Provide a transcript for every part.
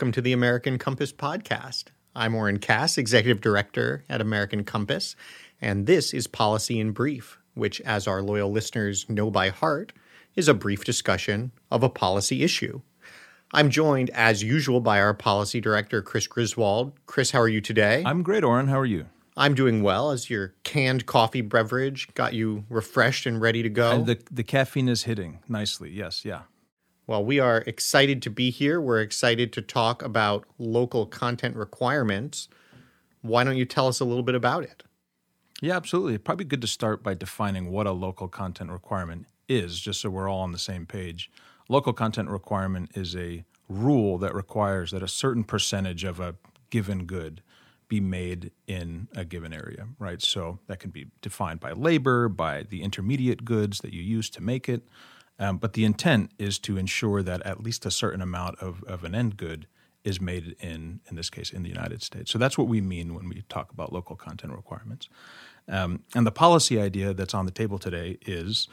welcome to the American Compass podcast. I'm Oren Cass, Executive Director at American Compass, and this is Policy in Brief, which, as our loyal listeners know by heart, is a brief discussion of a policy issue. I'm joined, as usual, by our Policy Director, Chris Griswold. Chris, how are you today? I'm great, Oren. How are you? I'm doing well as your canned coffee beverage got you refreshed and ready to go. And the, the caffeine is hitting nicely. Yes, yeah. Well, we are excited to be here. We're excited to talk about local content requirements. Why don't you tell us a little bit about it? Yeah, absolutely. Probably good to start by defining what a local content requirement is, just so we're all on the same page. Local content requirement is a rule that requires that a certain percentage of a given good be made in a given area, right? So that can be defined by labor, by the intermediate goods that you use to make it, um, but the intent is to ensure that at least a certain amount of, of an end good is made in, in this case, in the United States. So that's what we mean when we talk about local content requirements. Um, and the policy idea that's on the table today is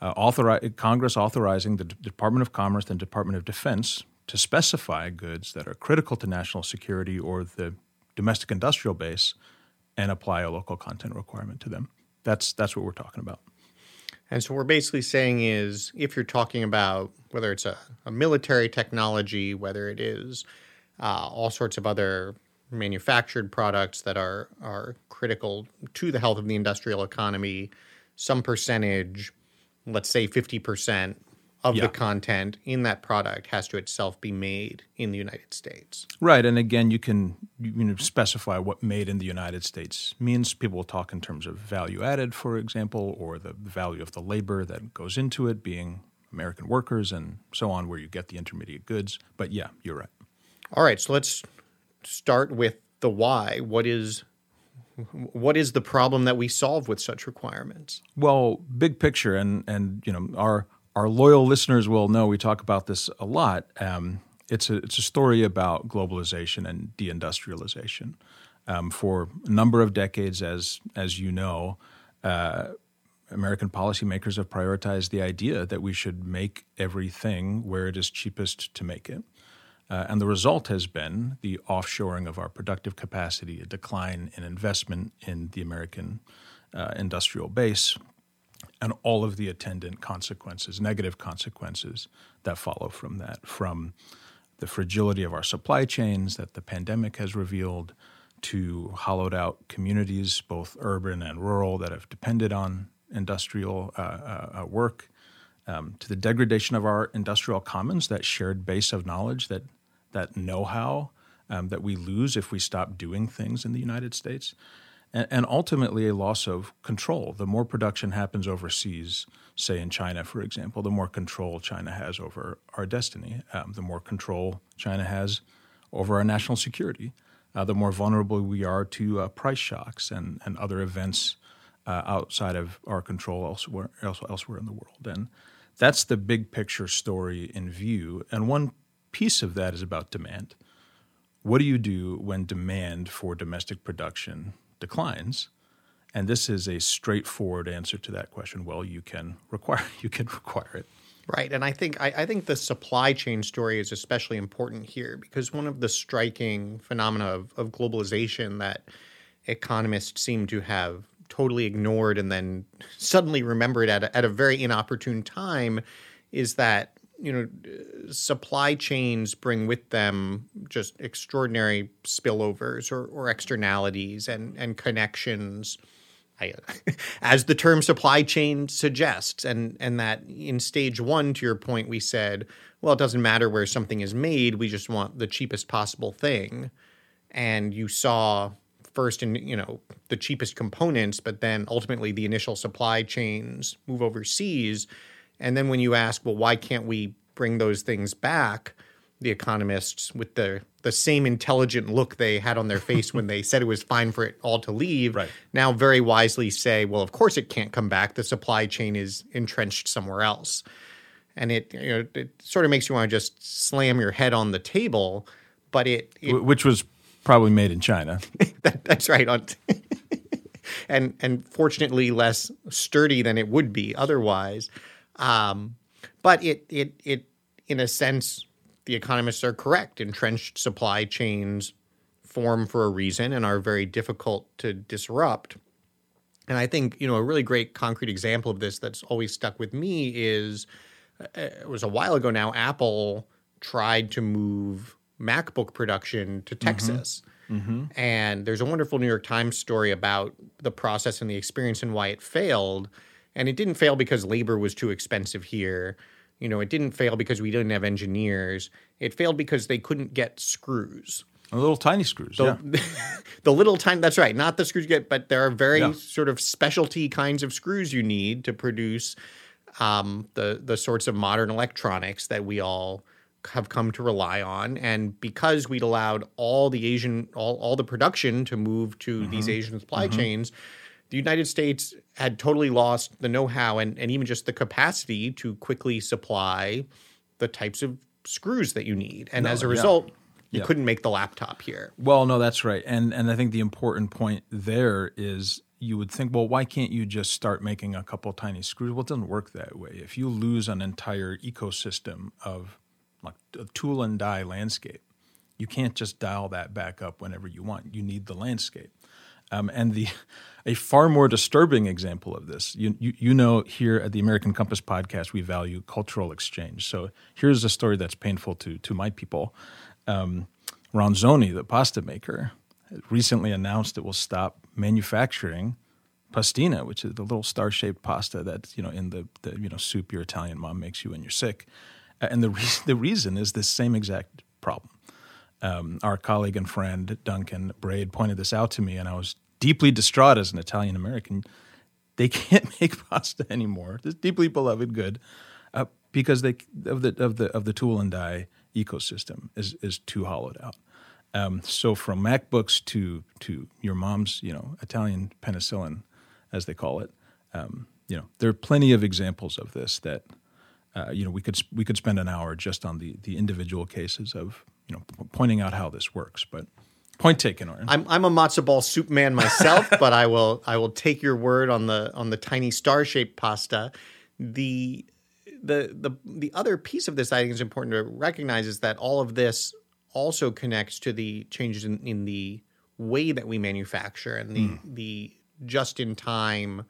uh, authori- Congress authorizing the D- Department of Commerce and Department of Defense to specify goods that are critical to national security or the domestic industrial base and apply a local content requirement to them. That's, that's what we're talking about. And so, what we're basically saying is if you're talking about whether it's a, a military technology, whether it is uh, all sorts of other manufactured products that are, are critical to the health of the industrial economy, some percentage, let's say 50%, of yeah. the content in that product has to itself be made in the United States. Right, and again, you can you know, specify what "made in the United States" means. People will talk in terms of value added, for example, or the value of the labor that goes into it, being American workers and so on, where you get the intermediate goods. But yeah, you're right. All right, so let's start with the why. What is what is the problem that we solve with such requirements? Well, big picture, and and you know our our loyal listeners will know we talk about this a lot. Um, it's a it's a story about globalization and deindustrialization. Um, for a number of decades, as as you know, uh, American policymakers have prioritized the idea that we should make everything where it is cheapest to make it. Uh, and the result has been the offshoring of our productive capacity, a decline in investment in the American uh, industrial base, and all of the attendant consequences, negative consequences that follow from that, from the fragility of our supply chains that the pandemic has revealed to hollowed out communities, both urban and rural, that have depended on industrial uh, uh, uh work, um, to the degradation of our industrial commons, that shared base of knowledge, that, that know how um, that we lose if we stop doing things in the United States and, and ultimately a loss of control. The more production happens overseas, say in China, for example, the more control China has over our destiny, um, the more control China has over our national security, uh, the more vulnerable we are to uh, price shocks and, and other events uh, outside of our control elsewhere, elsewhere in the world. And that's the big picture story in view. And one piece of that is about demand. What do you do when demand for domestic production declines. And this is a straightforward answer to that question. Well, you can require you can require it. Right, and I think I, I, think the supply chain story is especially important here because one of the striking phenomena of, of globalization that economists seem to have totally ignored and then suddenly remembered at a, at a very inopportune time is that you know, supply chains bring with them just extraordinary spillovers or, or externalities and, and connections, I, as the term supply chain suggests. And, and that in stage one, to your point, we said, well, it doesn't matter where something is made, we just want the cheapest possible thing. And you saw first in you know the cheapest components but then ultimately the initial supply chains move overseas and then when you ask, well, why can't we bring those things back? The economists, with the the same intelligent look they had on their face when they said it was fine for it all to leave, right. now very wisely say, well, of course it can't come back. The supply chain is entrenched somewhere else, and it you know it sort of makes you want to just slam your head on the table. But it, it which was probably made in China. that, that's right. On and and fortunately less sturdy than it would be otherwise. Um, but it it it in a sense the economists are correct. Entrenched supply chains form for a reason and are very difficult to disrupt. And I think, you know, a really great concrete example of this that's always stuck with me is uh, it was a while ago now, Apple tried to move MacBook production to Texas. Mm-hmm. And there's a wonderful New York Times story about the process and the experience and why it failed. And it didn't fail because labor was too expensive here. You know, it didn't fail because we didn't have engineers. It failed because they couldn't get screws. The little tiny screws, the, yeah. the little tiny, that's right, not the screws you get, but there are very yeah. sort of specialty kinds of screws you need to produce um, the the sorts of modern electronics that we all have come to rely on. And because we'd allowed all the Asian, all, all the production to move to mm-hmm. these Asian supply mm-hmm. chains, the United States had totally lost the know-how and, and even just the capacity to quickly supply the types of screws that you need. And no, as a result, yeah. you yeah. couldn't make the laptop here. Well, no, that's right. And and I think the important point there is you would think, well, why can't you just start making a couple tiny screws? Well, it doesn't work that way. If you lose an entire ecosystem of like a tool and die landscape, you can't just dial that back up whenever you want. You need the landscape. Um, and the a far more disturbing example of this, you, you, you know, here at the American Compass podcast, we value cultural exchange. So here's a story that's painful to to my people. Um, Ronzoni, the pasta maker, recently announced it will stop manufacturing pastina, which is the little star-shaped pasta that's you know in the, the you know soup your Italian mom makes you when you're sick. And the re- the reason is this same exact problem um, our colleague and friend Duncan Braid pointed this out to me, and I was deeply distraught as an Italian American. They can't make pasta anymore. This deeply beloved good, uh, because they of the of the of the tool and die ecosystem is is too hollowed out. Um, so from MacBooks to to your mom's, you know, Italian penicillin, as they call it, um, you know, there are plenty of examples of this that. Uh, you know, we could we could spend an hour just on the the individual cases of you know, pointing out how this works. But point taken, Oren. I'm I'm a matzo ball soup man myself, but I will I will take your word on the on the tiny star shaped pasta. The the the the other piece of this I think is important to recognize is that all of this also connects to the changes in, in the way that we manufacture and the mm. the just in time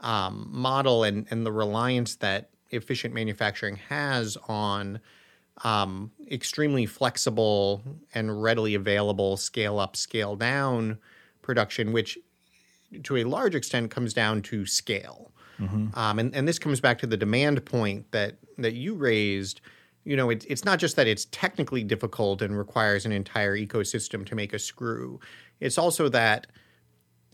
um, model and and the reliance that efficient manufacturing has on um, extremely flexible and readily available scale up, scale down production, which to a large extent comes down to scale. Mm-hmm. Um, and, and this comes back to the demand point that that you raised. You know, it, it's not just that it's technically difficult and requires an entire ecosystem to make a screw. It's also that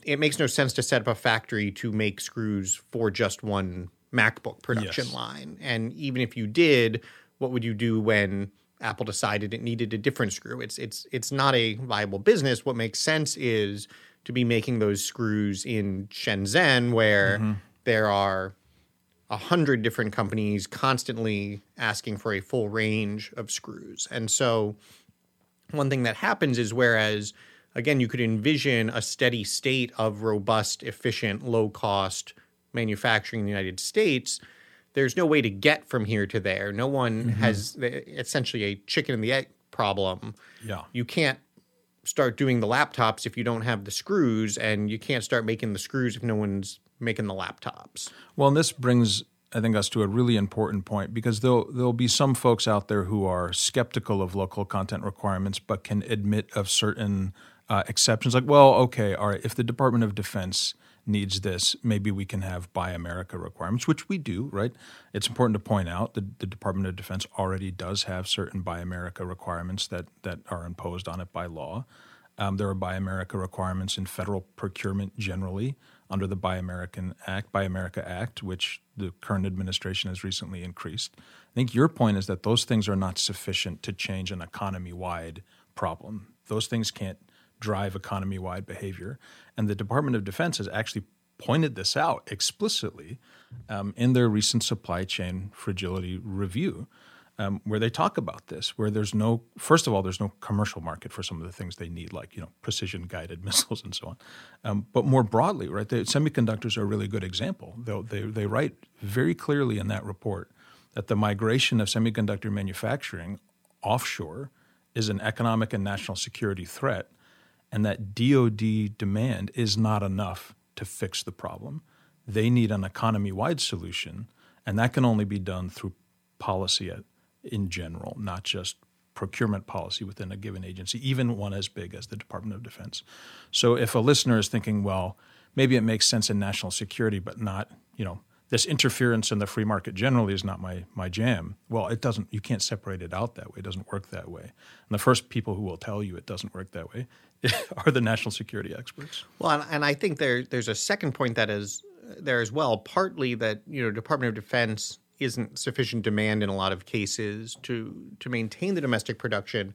it makes no sense to set up a factory to make screws for just one MacBook production yes. line. And even if you did, what would you do when Apple decided it needed a different screw? It's it's it's not a viable business. What makes sense is to be making those screws in Shenzhen, where mm-hmm. there are a hundred different companies constantly asking for a full range of screws. And so one thing that happens is whereas again you could envision a steady state of robust, efficient, low cost manufacturing in the United States there's no way to get from here to there. No one mm-hmm. has essentially a chicken and the egg problem. Yeah. You can't start doing the laptops if you don't have the screws, and you can't start making the screws if no one's making the laptops. Well, and this brings I think us to a really important point because there'll there'll be some folks out there who are skeptical of local content requirements, but can admit of certain uh, exceptions. Like, well, okay, all right, if the Department of Defense needs this, maybe we can have Buy America requirements, which we do, right? It's important to point out that the Department of Defense already does have certain Buy America requirements that, that are imposed on it by law. Um, there are Buy America requirements in federal procurement generally under the Buy American Act, Buy America Act, which the current administration has recently increased. I think your point is that those things are not sufficient to change an economy wide problem. Those things can't drive economy wide behavior. And the Department of Defense has actually pointed this out explicitly um, in their recent supply chain fragility review. Um, where they talk about this, where there's no, first of all, there's no commercial market for some of the things they need, like you know, precision guided missiles and so on. Um, but more broadly, right, the semiconductors are a really good example. They, they, they write very clearly in that report that the migration of semiconductor manufacturing offshore is an economic and national security threat, and that DoD demand is not enough to fix the problem. They need an economy wide solution, and that can only be done through policy in general, not just procurement policy within a given agency, even one as big as the Department of Defense. So if a listener is thinking, well, maybe it makes sense in national security, but not, you know, this interference in the free market generally is not my my jam. Well, it doesn't. You can't separate it out that way. It doesn't work that way. And the first people who will tell you it doesn't work that way are the national security experts. Well, and I think there there's a second point that is uh, there as well. Partly that you know Department of Defense isn't sufficient demand in a lot of cases to to maintain the domestic production.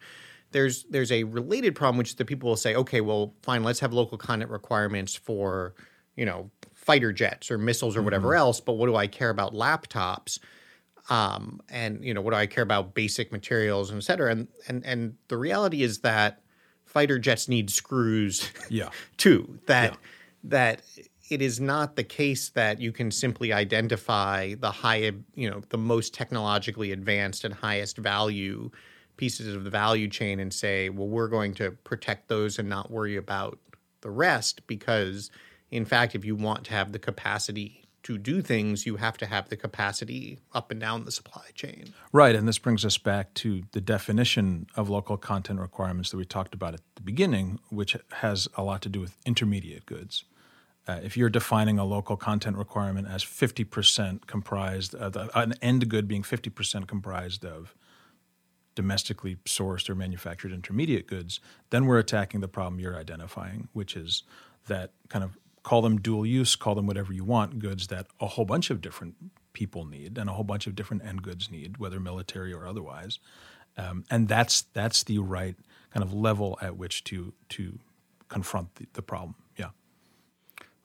There's there's a related problem, which the people will say, okay, well, fine, let's have local content requirements for you know fighter jets or missiles or whatever mm-hmm. else. But what do I care about laptops? Um, and you know what do I care about basic materials and et cetera? And and and the reality is that fighter jets need screws, yeah, too. That yeah. that it is not the case that you can simply identify the high, you know, the most technologically advanced and highest value pieces of the value chain and say, well, we're going to protect those and not worry about the rest because in fact, if you want to have the capacity to do things, you have to have the capacity up and down the supply chain. Right. And this brings us back to the definition of local content requirements that we talked about at the beginning, which has a lot to do with intermediate goods. Uh, if you're defining a local content requirement as 50% comprised, of the, an end good being 50% comprised of domestically sourced or manufactured intermediate goods, then we're attacking the problem you're identifying, which is that kind of call them dual use, call them whatever you want, goods that a whole bunch of different people need and a whole bunch of different end goods need, whether military or otherwise. Um, and that's that's the right kind of level at which to to confront the, the problem. Yeah.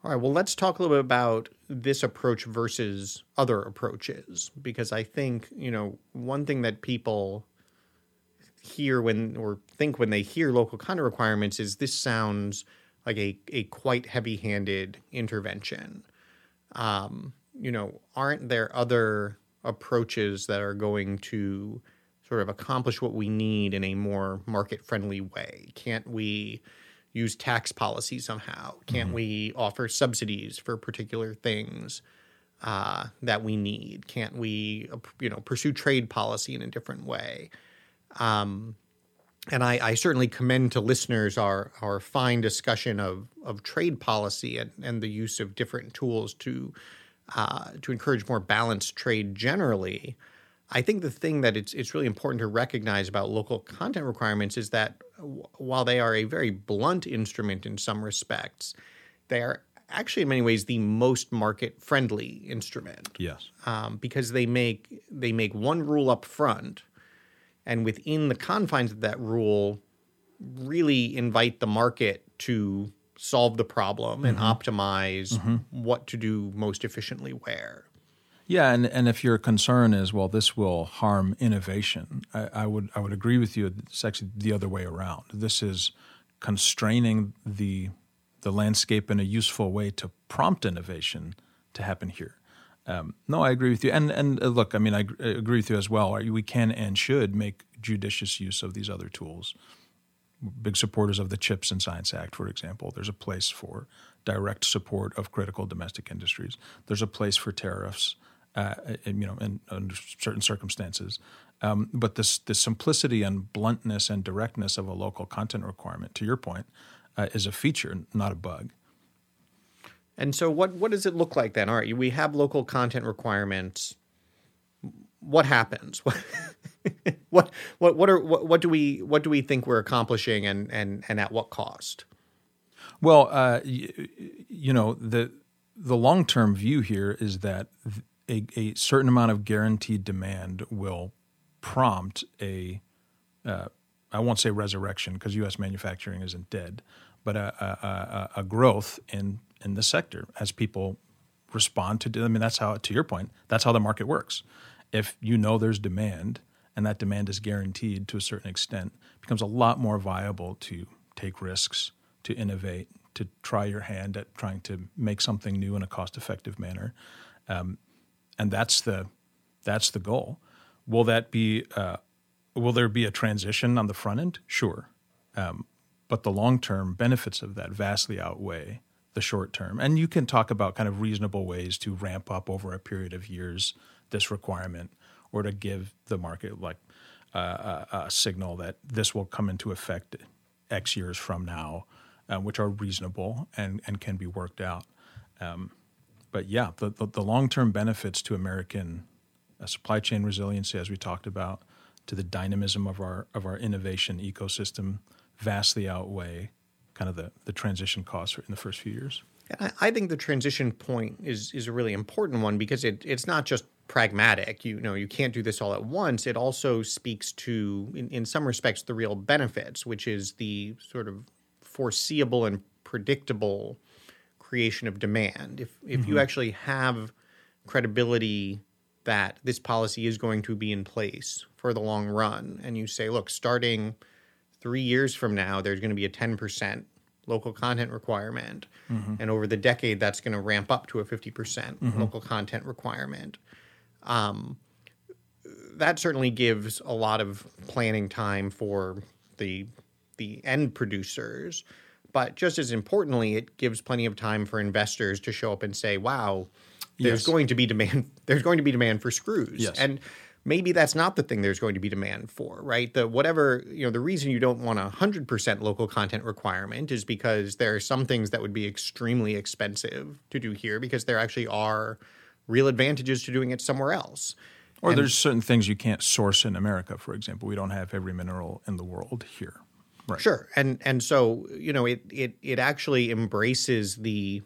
All right. Well, let's talk a little bit about this approach versus other approaches, because I think you know one thing that people hear when or think when they hear local content requirements is this sounds like a, a quite heavy handed intervention. Um, you know, aren't there other approaches that are going to sort of accomplish what we need in a more market friendly way? Can't we use tax policy somehow? Can't mm-hmm. we offer subsidies for particular things uh, that we need? Can't we, you know, pursue trade policy in a different way? Um, and I, I, certainly commend to listeners our our fine discussion of of trade policy and, and the use of different tools to uh, to encourage more balanced trade generally. I think the thing that it's it's really important to recognize about local content requirements is that while they are a very blunt instrument in some respects, they are actually in many ways the most market friendly instrument. Yes, um, because they make they make one rule up front and within the confines of that rule really invite the market to solve the problem and mm-hmm. optimize mm-hmm. what to do most efficiently where. Yeah, and, and if your concern is well, this will harm innovation, I, I would I would agree with you. It's actually the other way around. This is constraining the the landscape in a useful way to prompt innovation to happen here. Um, no, I agree with you. And and uh, look, I mean, I, I agree with you as well. We can and should make judicious use of these other tools. Big supporters of the CHIPS and Science Act, for example. There's a place for direct support of critical domestic industries. There's a place for tariffs, uh, you know, in, under certain circumstances. Um, but this the simplicity and bluntness and directness of a local content requirement, to your point, uh, is a feature, not a bug. And so, what what does it look like then? All right, we have local content requirements. What happens? what what what are what, what do we what do we think we're accomplishing, and and and at what cost? Well, uh, you, you know the the long term view here is that a, a, certain amount of guaranteed demand will prompt a uh, I won't say resurrection because U.S. manufacturing isn't dead, but a, a, a, growth in in the sector as people respond to. I mean, that's how, to your point, that's how the market works. If you know there's demand and that demand is guaranteed to a certain extent, becomes a lot more viable to take risks, to innovate, to try your hand at trying to make something new in a cost-effective manner, um, and that's the that's the goal. Will that be uh, will there be a transition on the front end? Sure. Um, but the long term benefits of that vastly outweigh the short term. And you can talk about kind of reasonable ways to ramp up over a period of years this requirement or to give the market like uh, a, a, signal that this will come into effect X years from now, uh, which are reasonable and, and can be worked out. Um, but yeah, the, the, the long term benefits to American uh, supply chain resiliency, as we talked about, to the dynamism of our of our innovation ecosystem, vastly outweigh kind of the, the transition costs in the first few years. I think the transition point is is a really important one because it, it's not just pragmatic. You know, you can't do this all at once. It also speaks to, in, in some respects, the real benefits, which is the sort of foreseeable and predictable creation of demand. If if mm-hmm. you actually have credibility that this policy is going to be in place for the long run, and you say, look, starting three years from now, there's going to be a ten percent local content requirement. Mm-hmm. And over the decade, that's going to ramp up to a 50% mm hmm local content requirement. Um, that certainly gives a lot of planning time for the the end producers. But just as importantly, it gives plenty of time for investors to show up and say, "Wow, there's yes. going to be demand. There's going to be demand for screws." Yes. And maybe that's not the thing there's going to be demand for, right? The whatever, you know, the reason you don't want a 100% local content requirement is because there are some things that would be extremely expensive to do here because there actually are real advantages to doing it somewhere else. Or and, there's certain things you can't source in America, for example. We don't have every mineral in the world here. Right. Sure. And and so, you know, it it it actually embraces the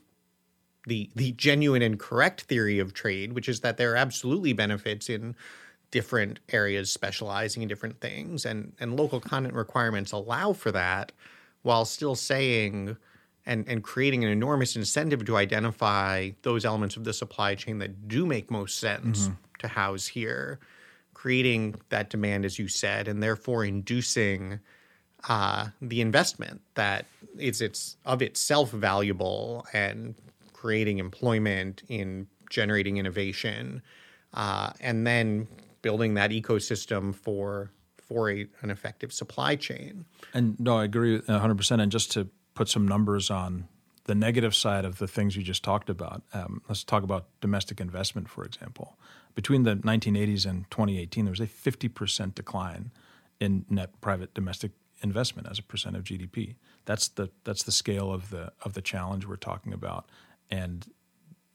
the the genuine and correct theory of trade, which is that there are absolutely benefits in different areas specializing in different things and and local content requirements allow for that while still saying and and creating an enormous incentive to identify those elements of the supply chain that do make most sense mm-hmm. to house here creating that demand as you said and therefore inducing uh, the investment that is it's of itself valuable and creating employment in generating innovation uh, and then building that ecosystem for for a, an effective supply chain. And no, I agree 100%. And just to put some numbers on the negative side of the things you just talked about, um, let's talk about domestic investment, for example. Between the 1980s and 2018, there was a 50% decline in net private domestic investment as a percent of GDP. That's the that's the scale of the of the challenge we're talking about. And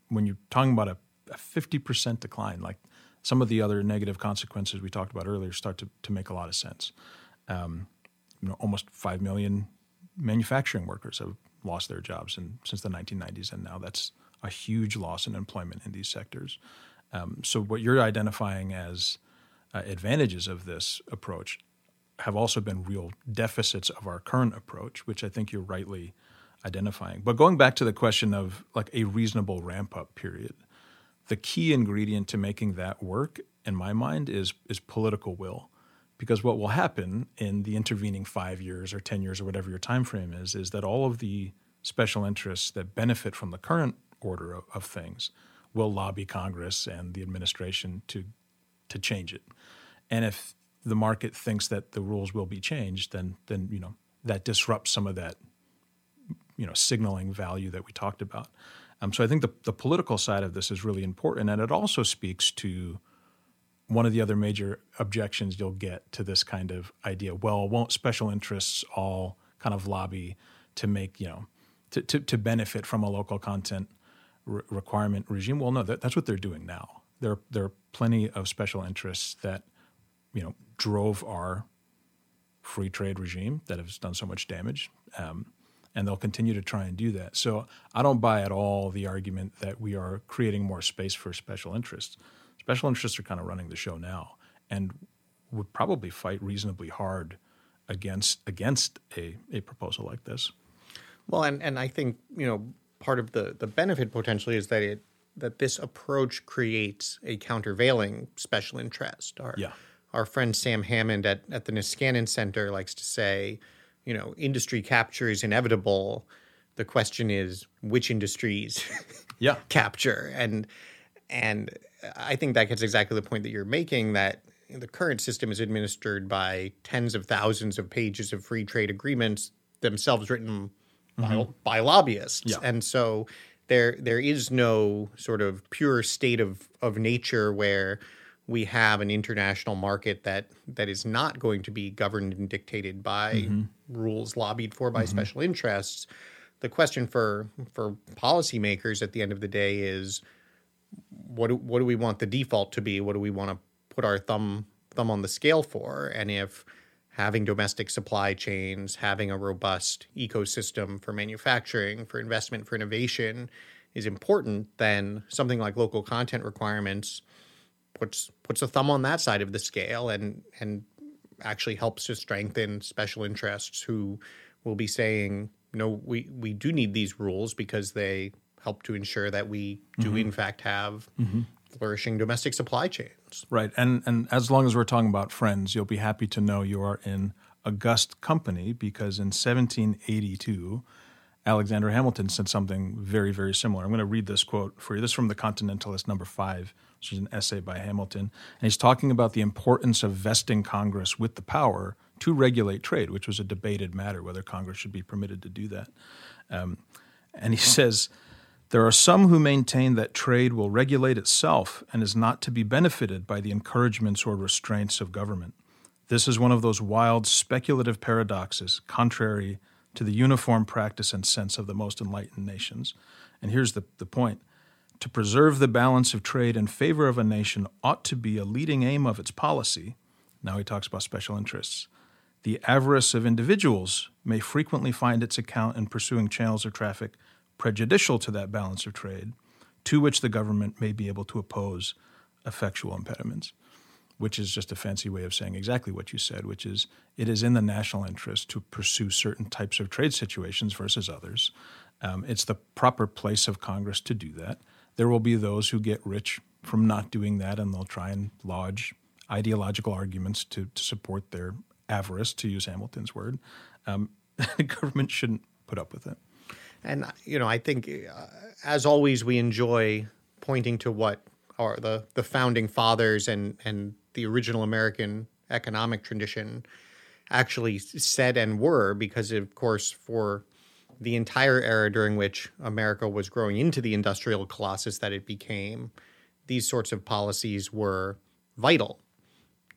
when you're talking about a, a 50% decline, like some of the other negative consequences we talked about earlier start to, to make a lot of sense. Um, you know, almost five million manufacturing workers have lost their jobs in, since the 1990s, and now that's a huge loss in employment in these sectors. Um, so, what you're identifying as uh, advantages of this approach have also been real deficits of our current approach, which I think you're rightly identifying. But going back to the question of like a reasonable ramp up period, the key ingredient to making that work, in my mind, is is political will. Because what will happen in the intervening five years or ten years or whatever your time frame is, is that all of the special interests that benefit from the current order of, of things will lobby Congress and the administration to to change it. And if the market thinks that the rules will be changed, then then you know that disrupts some of that you know signaling value that we talked about. Um, so I think the, the political side of this is really important, and it also speaks to one of the other major objections you'll get to this kind of idea. Well, won't special interests all kind of lobby to make you know to to, to benefit from a local content re- requirement regime? Well, no, that, that's what they're doing now. There there are plenty of special interests that you know drove our free trade regime that has done so much damage. Um, and they'll continue to try and do that. So I don't buy at all the argument that we are creating more space for special interests. Special interests are kind of running the show now, and would probably fight reasonably hard against against a, a proposal like this. Well, and, and I think you know part of the the benefit potentially is that it that this approach creates a countervailing special interest. Our, yeah. Our friend Sam Hammond at, at the Niskanen Center likes to say, you know, industry capture is inevitable. The question is which industries yeah. capture. And and I think that gets exactly the point that you're making that the current system is administered by tens of thousands of pages of free trade agreements themselves written mm-hmm. by, by, lobbyists, yeah. and so there there is no sort of pure state of of nature where we have an international market that that is not going to be governed and dictated by mm-hmm. rules lobbied for by mm-hmm. special interests. The question for for policymakers at the end of the day is what do, what do we want the default to be? What do we want to put our thumb thumb on the scale for? And if having domestic supply chains, having a robust ecosystem for manufacturing, for investment, for innovation is important, then something like local content requirements puts puts a thumb on that side of the scale and and actually helps to strengthen special interests who will be saying no we we do need these rules because they help to ensure that we do mm-hmm. in fact have mm-hmm. flourishing domestic supply chains right and and as long as we're talking about friends you'll be happy to know you are in august company because in 1782 Alexander Hamilton said something very, very similar. I'm going to read this quote for you. This is from The Continentalist, number five, which is an essay by Hamilton. And he's talking about the importance of vesting Congress with the power to regulate trade, which was a debated matter whether Congress should be permitted to do that. Um, and he says, there are some who maintain that trade will regulate itself and is not to be benefited by the encouragements or restraints of government. This is one of those wild speculative paradoxes contrary to the uniform practice and sense of the most enlightened nations. And here's the, the point to preserve the balance of trade in favor of a nation ought to be a leading aim of its policy. Now he talks about special interests. The avarice of individuals may frequently find its account in pursuing channels of traffic prejudicial to that balance of trade, to which the government may be able to oppose effectual impediments which is just a fancy way of saying exactly what you said, which is it is in the national interest to pursue certain types of trade situations versus others. Um, it's the proper place of Congress to do that. There will be those who get rich from not doing that, and they'll try and lodge ideological arguments to, to support their avarice, to use Hamilton's word. Um, the government shouldn't put up with it. And you know, I think, uh, as always, we enjoy pointing to what are the the founding fathers and and the original American economic tradition actually said and were, because of course, for the entire era during which America was growing into the industrial colossus that it became, these sorts of policies were vital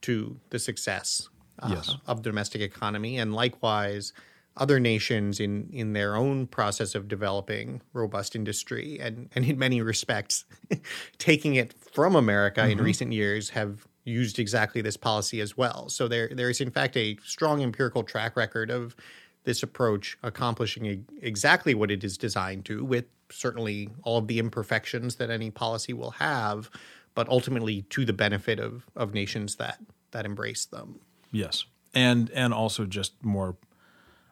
to the success uh, yes. of the domestic economy. And likewise, other nations in, in their own process of developing robust industry and, and in many respects taking it from America mm-hmm. in recent years have used exactly this policy as well. So there there is in fact a strong empirical track record of this approach accomplishing exactly what it is designed to, with certainly all of the imperfections that any policy will have, but ultimately to the benefit of of nations that that embrace them. Yes, and and also just more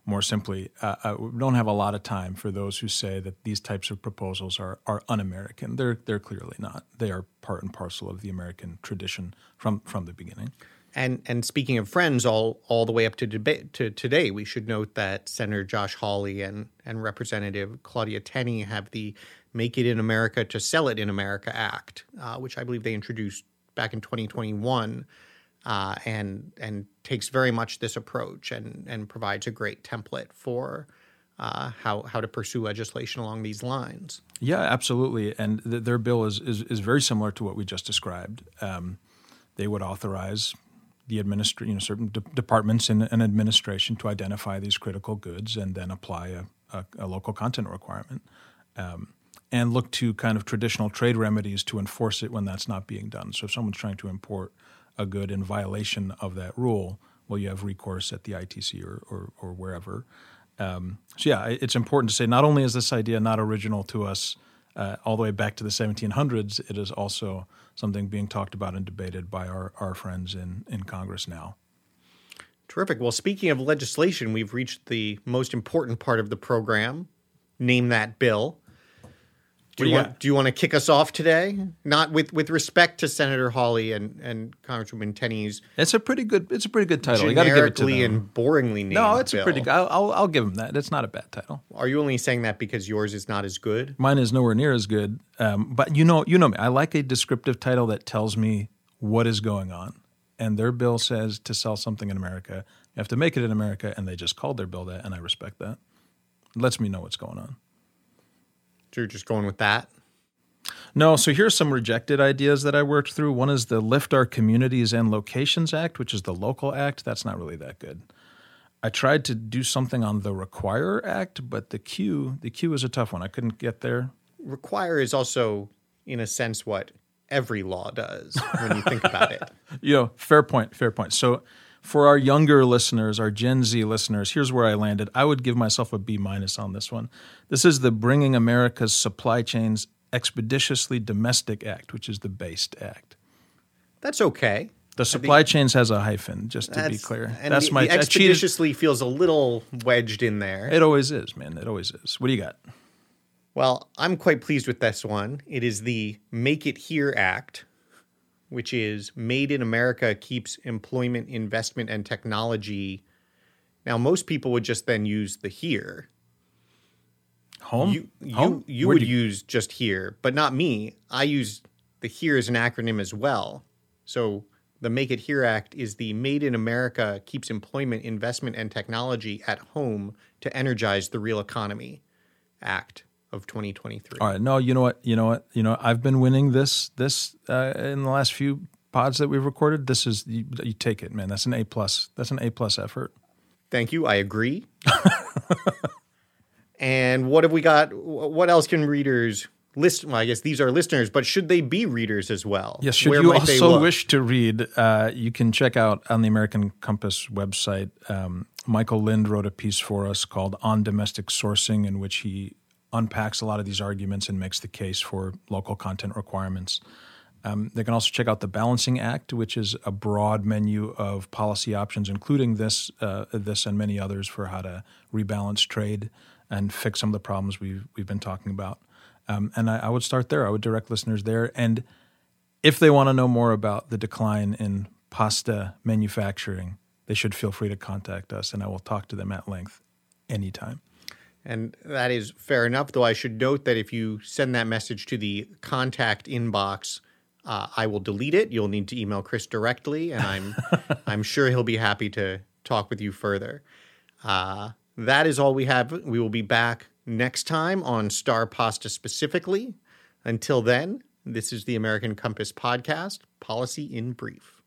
more simply, uh, uh, we don't have a lot of time for those who say that these types of proposals are, are un-American. They're they're clearly not. They are part and parcel of the American tradition from from the beginning. And and speaking of friends, all all the way up to debate to today, we should note that Senator Josh Hawley and and Representative Claudia Tenney have the "Make It in America to Sell It in America" Act, uh, which I believe they introduced back in 2021 uh, and and takes very much this approach and and provides a great template for uh, how how to pursue legislation along these lines. Yeah, absolutely. And th- their bill is, is, is very similar to what we just described. Um, they would authorize the administra- you know, certain de- departments in an administration to identify these critical goods and then apply a, a, a local content requirement. Um, and look to kind of traditional trade remedies to enforce it when that's not being done. So if someone's trying to import a good in violation of that rule, well, you have recourse at the ITC or, or, or wherever. Um, so, yeah, it's important to say not only is this idea not original to us uh, all the way back to the 1700s, it is also something being talked about and debated by our, our friends in, in Congress now. Terrific. Well, speaking of legislation, we've reached the most important part of the program name that bill. Do you, want, do you want to kick us off today? Not with, with respect to Senator Hawley and, and Congresswoman Tenney's. It's a pretty good. It's a pretty good title. You got to give it to them. and boringly named. No, it's bill. a pretty. I'll, I'll I'll give them that. It's not a bad title. Are you only saying that because yours is not as good? Mine is nowhere near as good. Um, but you know, you know me. I like a descriptive title that tells me what is going on. and their bill says to sell something in America, you have to make it in America, and they just called their bill that, and I respect that. It lets me know what's going on. So you're just going with that? No, so here's some rejected ideas that I worked through. One is the Lift Our Communities and Locations Act, which is the local act. That's not really that good. I tried to do something on the Require Act, but the Q, the Q is a tough one. I couldn't get there. Require is also, in a sense, what every law does when you think about it. You know, fair point, fair point. So for our younger listeners, our Gen Z listeners, here's where I landed. I would give myself a B minus on this one. This is the Bringing America's Supply Chains Expeditiously Domestic Act, which is the BASED Act. That's okay. The supply chains has a hyphen, just to be clear. And That's the, my the expeditiously feels a little wedged in there. It always is, man. It always is. What do you got? Well, I'm quite pleased with this one. It is the Make It Here Act, which is Made in America keeps employment, investment, and technology. Now, most people would just then use the here. Home. You you, Home? you Where would you- use just here, but not me. I use the here as an acronym as well. So the Make It Here Act is the Made in America keeps employment, investment, and technology at home to energize the real economy Act of 2023. All right. No, you know what? You know what? You know, I've been winning this this uh, in the last few pods that we've recorded. This is you, you take it, man. That's an A plus. That's an A plus effort. Thank you. I agree. and what have we got? What else can readers list? Well, I guess these are listeners, but should they be readers as well? Yes. Should Where you also wish to read, uh, you can check out on the American Compass website. Um, Michael Lind wrote a piece for us called "On Domestic Sourcing," in which he unpacks a lot of these arguments and makes the case for local content requirements. Um, they can also check out the Balancing Act, which is a broad menu of policy options, including this, uh, this and many others for how to rebalance trade and fix some of the problems we've we've been talking about. Um, and I, I would start there. I would direct listeners there. And if they want to know more about the decline in pasta manufacturing, they should feel free to contact us, and I will talk to them at length anytime. And that is fair enough, though I should note that if you send that message to the contact inbox, uh, I will delete it. You'll need to email Chris directly, and I'm I'm sure he'll be happy to talk with you further. Uh, that is all we have. We will be back next time on Star Pasta specifically. Until then, this is the American Compass podcast, Policy in Brief.